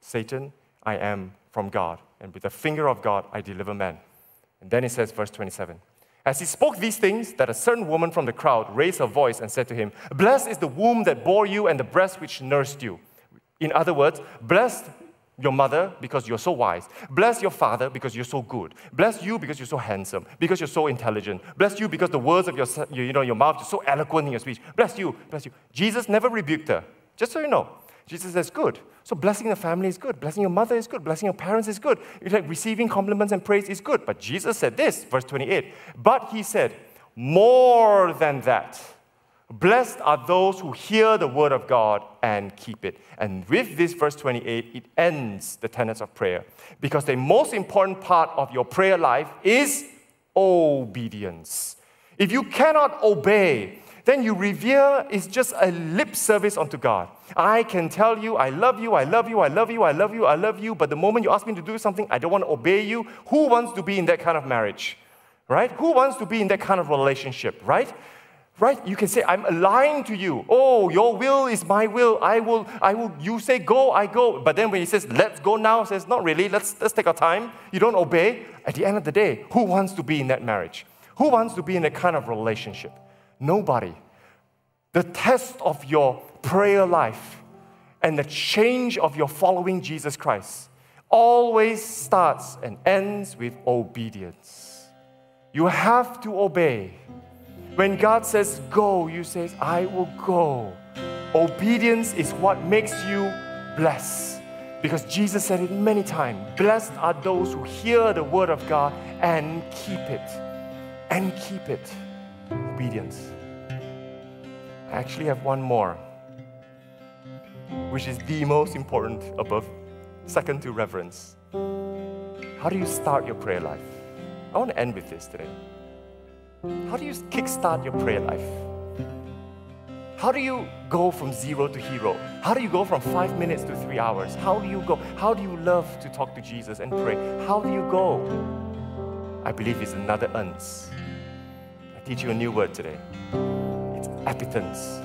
Satan, I am from God and with the finger of God I deliver man. And then it says, verse 27. As he spoke these things, that a certain woman from the crowd raised her voice and said to him, Blessed is the womb that bore you and the breast which nursed you. In other words, blessed your mother because you're so wise. Bless your father because you're so good. Bless you because you're so handsome, because you're so intelligent. Bless you because the words of your, you know, your mouth is so eloquent in your speech. Bless you, bless you. Jesus never rebuked her, just so you know. Jesus says, good. So blessing the family is good. Blessing your mother is good. Blessing your parents is good. It's like receiving compliments and praise is good. But Jesus said this, verse 28. But he said, more than that. Blessed are those who hear the word of God and keep it. And with this verse 28, it ends the tenets of prayer. Because the most important part of your prayer life is obedience. If you cannot obey, then you revere is just a lip service unto God. I can tell you, I love you, I love you, I love you, I love you, I love you, but the moment you ask me to do something, I don't want to obey you. Who wants to be in that kind of marriage? Right? Who wants to be in that kind of relationship? Right? Right? You can say, I'm aligned to you. Oh, your will is my will. I will, I will, you say go, I go. But then when he says, let's go now, says, not really, let's, let's take our time. You don't obey. At the end of the day, who wants to be in that marriage? Who wants to be in that kind of relationship? Nobody. The test of your prayer life and the change of your following Jesus Christ always starts and ends with obedience. You have to obey. When God says go, you say, I will go. Obedience is what makes you blessed. Because Jesus said it many times Blessed are those who hear the word of God and keep it. And keep it. Obedience. I actually have one more, which is the most important above, second to reverence. How do you start your prayer life? I want to end with this today. How do you kickstart your prayer life? How do you go from zero to hero? How do you go from five minutes to three hours? How do you go? How do you love to talk to Jesus and pray? How do you go? I believe it's another uns. I teach you a new word today. Appetence.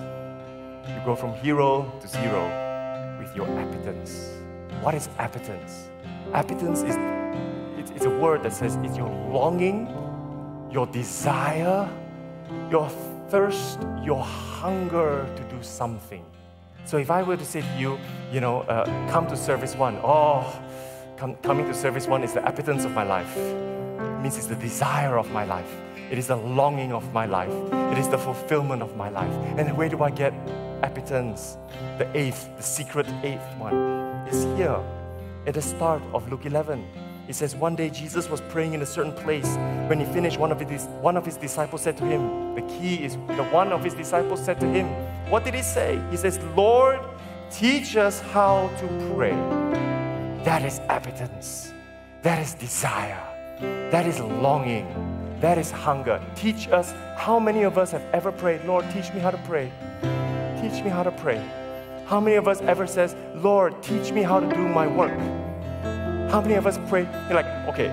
You go from hero to zero with your appetence. What is appetence? Appetence is it's, it's a word that says it's your longing your desire, your thirst, your hunger to do something. So if I were to say to you, you know, uh, come to service one, oh, come, coming to service one is the appetence of my life. It means it's the desire of my life. It is the longing of my life. It is the fulfillment of my life. And where do I get appetence? The eighth, the secret eighth one is here at the start of Luke 11. It says one day Jesus was praying in a certain place. When he finished, one of his, one of his disciples said to him, the key is the one of his disciples said to him, What did he say? He says, Lord, teach us how to pray. That is appetence. That is desire. That is longing. That is hunger. Teach us. How many of us have ever prayed, Lord, teach me how to pray? Teach me how to pray. How many of us ever says, Lord, teach me how to do my work? How many of us pray? You're like, okay,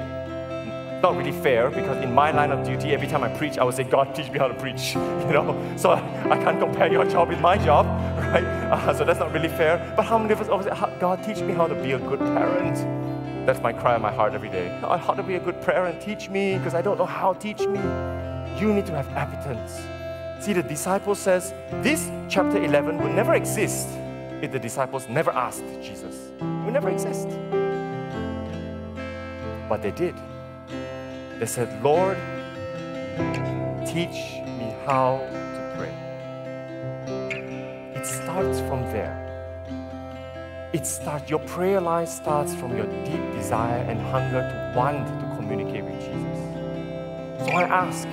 not really fair because in my line of duty, every time I preach, I would say, God, teach me how to preach. *laughs* You know, so I, I can't compare your job with my job, *laughs* right? Uh, so that's not really fair. But how many of us always say, God, teach me how to be a good parent? That's my cry in my heart every day. How to be a good parent? Teach me because I don't know how. Teach me. You need to have appetence. See, the disciple says this chapter 11 would never exist if the disciples never asked Jesus. It would never exist. But they did. They said, Lord, teach me how to pray. It starts from there. It starts, your prayer life starts from your deep desire and hunger to want to communicate with Jesus. So I ask,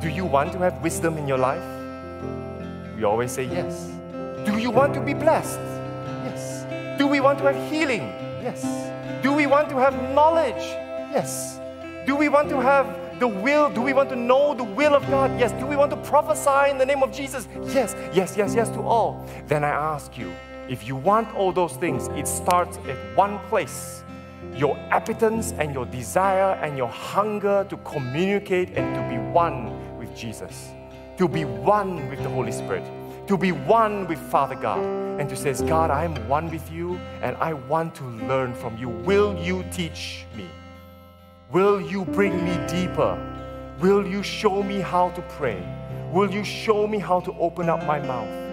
do you want to have wisdom in your life? We always say yes. Do you want to be blessed? Yes. Do we want to have healing? Yes. Do we want to have knowledge? Yes. Do we want to have the will? Do we want to know the will of God? Yes. Do we want to prophesy in the name of Jesus? Yes, yes, yes, yes to all. Then I ask you, if you want all those things, it starts at one place your appetence and your desire and your hunger to communicate and to be one with Jesus, to be one with the Holy Spirit to be one with Father God and to say, God, I am one with you and I want to learn from you. Will you teach me? Will you bring me deeper? Will you show me how to pray? Will you show me how to open up my mouth?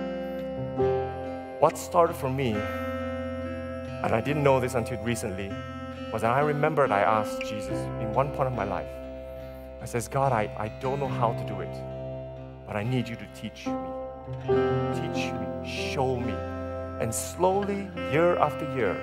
What started for me, and I didn't know this until recently, was that I remembered I asked Jesus in one point of my life. I says, God, I, I don't know how to do it, but I need you to teach me. Teach me, show me. And slowly, year after year,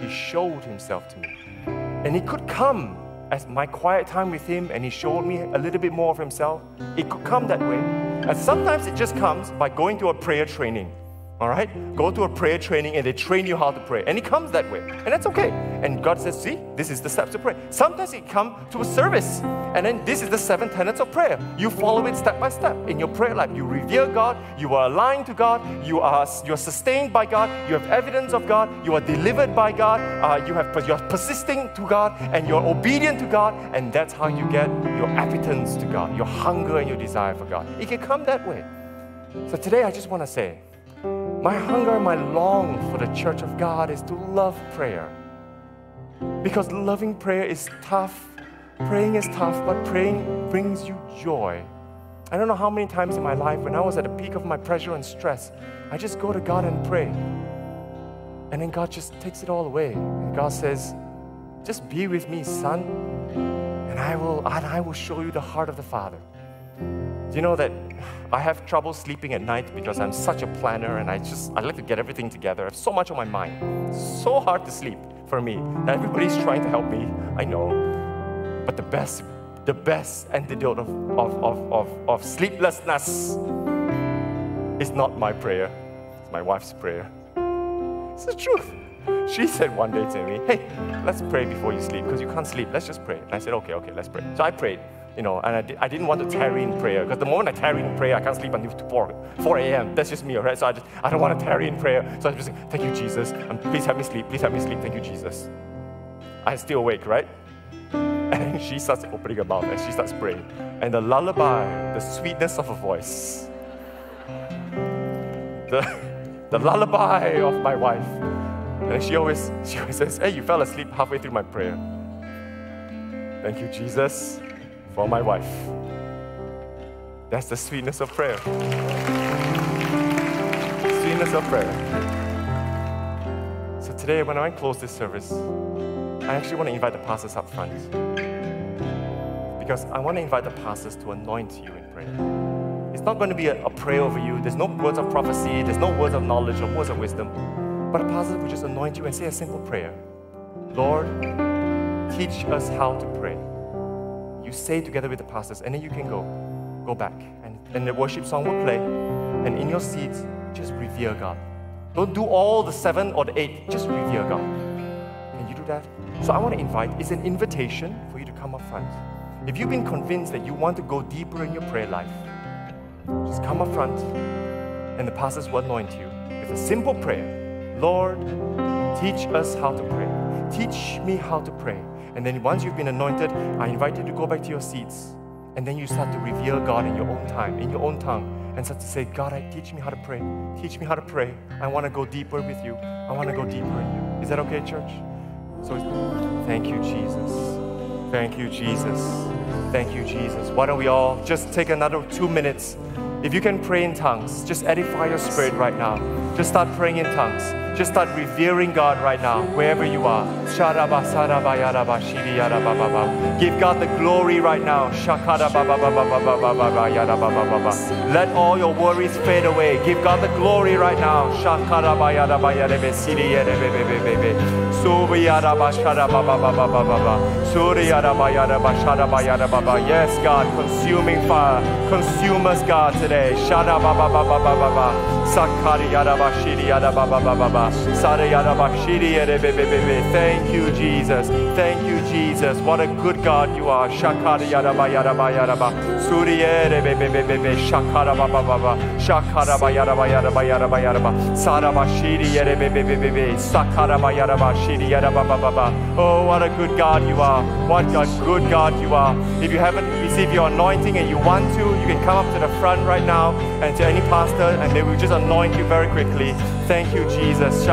He showed Himself to me. And He could come as my quiet time with Him and He showed me a little bit more of Himself. It could come that way. And sometimes it just comes by going to a prayer training. All right? Go to a prayer training and they train you how to pray. And it comes that way. And that's okay. And God says, see, this is the steps to pray. Sometimes it comes to a service. And then this is the seven tenets of prayer. You follow it step by step in your prayer life. You revere God, you are aligned to God, you are you are sustained by God, you have evidence of God, you are delivered by God, uh, you have you're persisting to God, and you're obedient to God, and that's how you get your appetence to God, your hunger and your desire for God. It can come that way. So today I just want to say, my hunger, my long for the church of God is to love prayer. Because loving prayer is tough. Praying is tough, but praying brings you joy. I don't know how many times in my life when I was at the peak of my pressure and stress, I just go to God and pray. And then God just takes it all away. And God says, Just be with me, son, and I will, and I will show you the heart of the Father. Do you know that I have trouble sleeping at night because I'm such a planner and I just I like to get everything together. I have so much on my mind. so hard to sleep for me. everybody's trying to help me. I know. But the best, the best antidote of, of, of, of, of sleeplessness is not my prayer. It's my wife's prayer. It's the truth. She said one day to me, Hey, let's pray before you sleep because you can't sleep. Let's just pray. And I said, Okay, okay, let's pray. So I prayed you know, and I, di- I didn't want to tarry in prayer because the moment I tarry in prayer, I can't sleep until 4, 4 a.m. That's just me, all right? So I, just, I don't want to tarry in prayer. So I'm just, saying, thank you, Jesus. And please help me sleep. Please help me sleep. Thank you, Jesus. I'm still awake, right? *laughs* And she starts opening her mouth and she starts praying. And the lullaby, the sweetness of her voice, the, the lullaby of my wife. And she always, she always says, Hey, you fell asleep halfway through my prayer. Thank you, Jesus for my wife. That's the sweetness of prayer. Sweetness of prayer. So today, when I close this service, I actually want to invite the pastors up front. Because I want to invite the pastors to anoint you in prayer. It's not going to be a, a prayer over you. There's no words of prophecy, there's no words of knowledge or words of wisdom. But a pastor will just anoint you and say a simple prayer Lord, teach us how to pray you say together with the pastors, and then you can go, go back. And, and the worship song will play. And in your seats, just revere God. Don't do all the seven or the eight, just revere God. Can you do that? So I want to invite, it's an invitation for you to come up front. If you've been convinced that you want to go deeper in your prayer life, just come up front and the pastors will anoint you with a simple prayer Lord, teach us how to pray. Teach me how to pray. And then once you've been anointed, I invite you to go back to your seats. And then you start to reveal God in your own time, in your own tongue, and start to say, God, I teach me how to pray. Teach me how to pray. I want to go deeper with you. I want to go deeper in you. Is that okay, church? So thank you, Jesus. Thank you, Jesus. Thank you, Jesus. Why don't we all just take another two minutes? If you can pray in tongues, just edify your spirit right now. Just start praying in tongues. Just start revering God right now, wherever you are. Give God the glory right now. Let all your worries fade away. Give God the glory right now. Yes, God, consuming fire. Consume us, God, today. Thank you, Jesus. Thank you, Jesus. What a good God you are. Shakara yaraba yaraba yaraba. Suriyere bebe bebe bebe. Shakara baba baba. Shakara ba yaraba yaraba yaraba yaraba. Saraba shiri yere bebe bebe bebe. Sakara ba yaraba shiri yaraba baba baba. Oh, what a good God you are. What a good God you are. If you haven't received your anointing and you want to, you can come up to the front right now and to any pastor and they will just anoint you very quickly. Thank you, Jesus.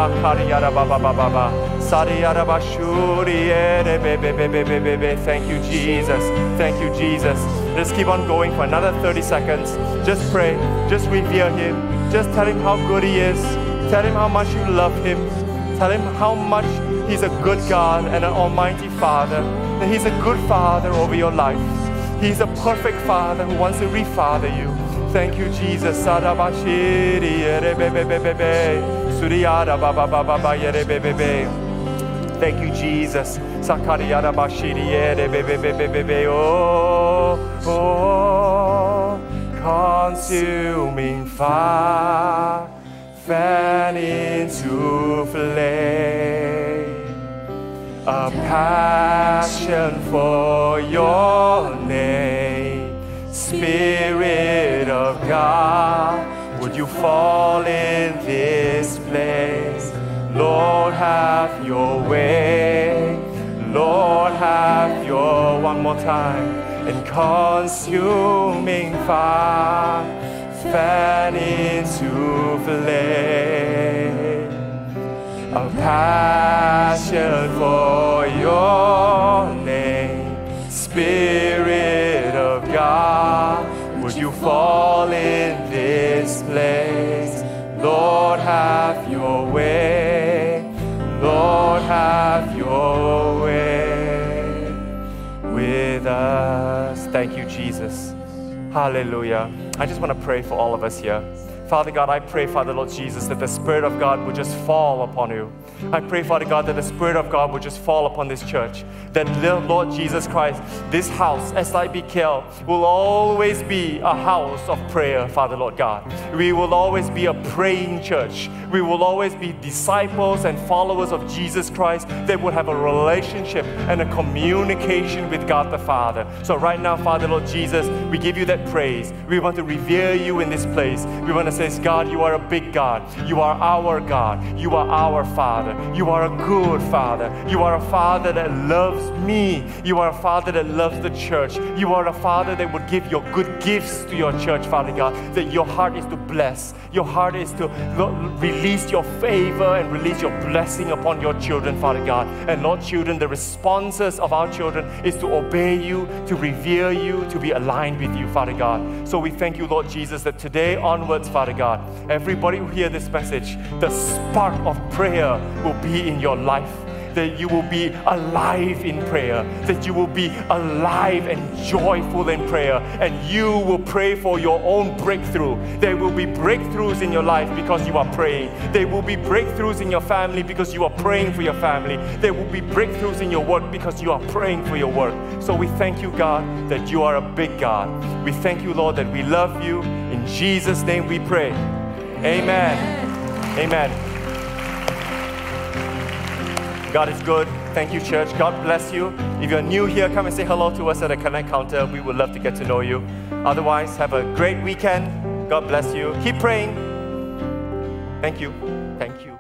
Thank you, Jesus. Thank you, Jesus. Just keep on going for another 30 seconds. Just pray. Just revere Him. Just tell Him how good He is. Tell Him how much you love Him. Tell Him how much He's a good God and an almighty Father. That He's a good Father over your life. He's a perfect Father who wants to refather you. Thank you, Jesus. Thank you, Jesus. Sakariara bashiri oh, oh, oh, consuming fire, fan into flame. A passion for your name Spirit of God, would you fall in this place? Lord, have your way. Lord, have your one more time and consuming fire fan into flame. A passion for your name, Spirit fall in this place? Lord, have your way. Lord, have your way with us. Thank you, Jesus. Hallelujah. I just want to pray for all of us here. Father God, I pray, Father Lord Jesus, that the Spirit of God would just fall upon you. I pray, Father God, that the Spirit of God would just fall upon this church. That Lord Jesus Christ, this house, SIBKL, will always be a house of prayer, Father Lord God. We will always be a praying church. We will always be disciples and followers of Jesus Christ that would have a relationship and a communication with God the Father. So, right now, Father Lord Jesus, we give you that praise. We want to revere you in this place. We want to says, God, you are a big God. You are our God. You are our Father. You are a good Father. You are a Father that loves me. You are a Father that loves the church. You are a Father that would give your good gifts to your church, Father God. That your heart is to bless. Your heart is to release your favor and release your blessing upon your children, Father God. And Lord, children, the responses of our children is to obey you, to revere you, to be aligned with you, Father God. So we thank you, Lord Jesus, that today onwards, Father Father God. Everybody who hear this message, the spark of prayer will be in your life that you will be alive in prayer, that you will be alive and joyful in prayer, and you will pray for your own breakthrough. There will be breakthroughs in your life because you are praying. There will be breakthroughs in your family because you are praying for your family. There will be breakthroughs in your work because you are praying for your work. So we thank you, God, that you are a big God. We thank you, Lord, that we love you. In Jesus' name we pray. Amen. Amen. God is good. Thank you, church. God bless you. If you're new here, come and say hello to us at the Connect counter. We would love to get to know you. Otherwise, have a great weekend. God bless you. Keep praying. Thank you. Thank you.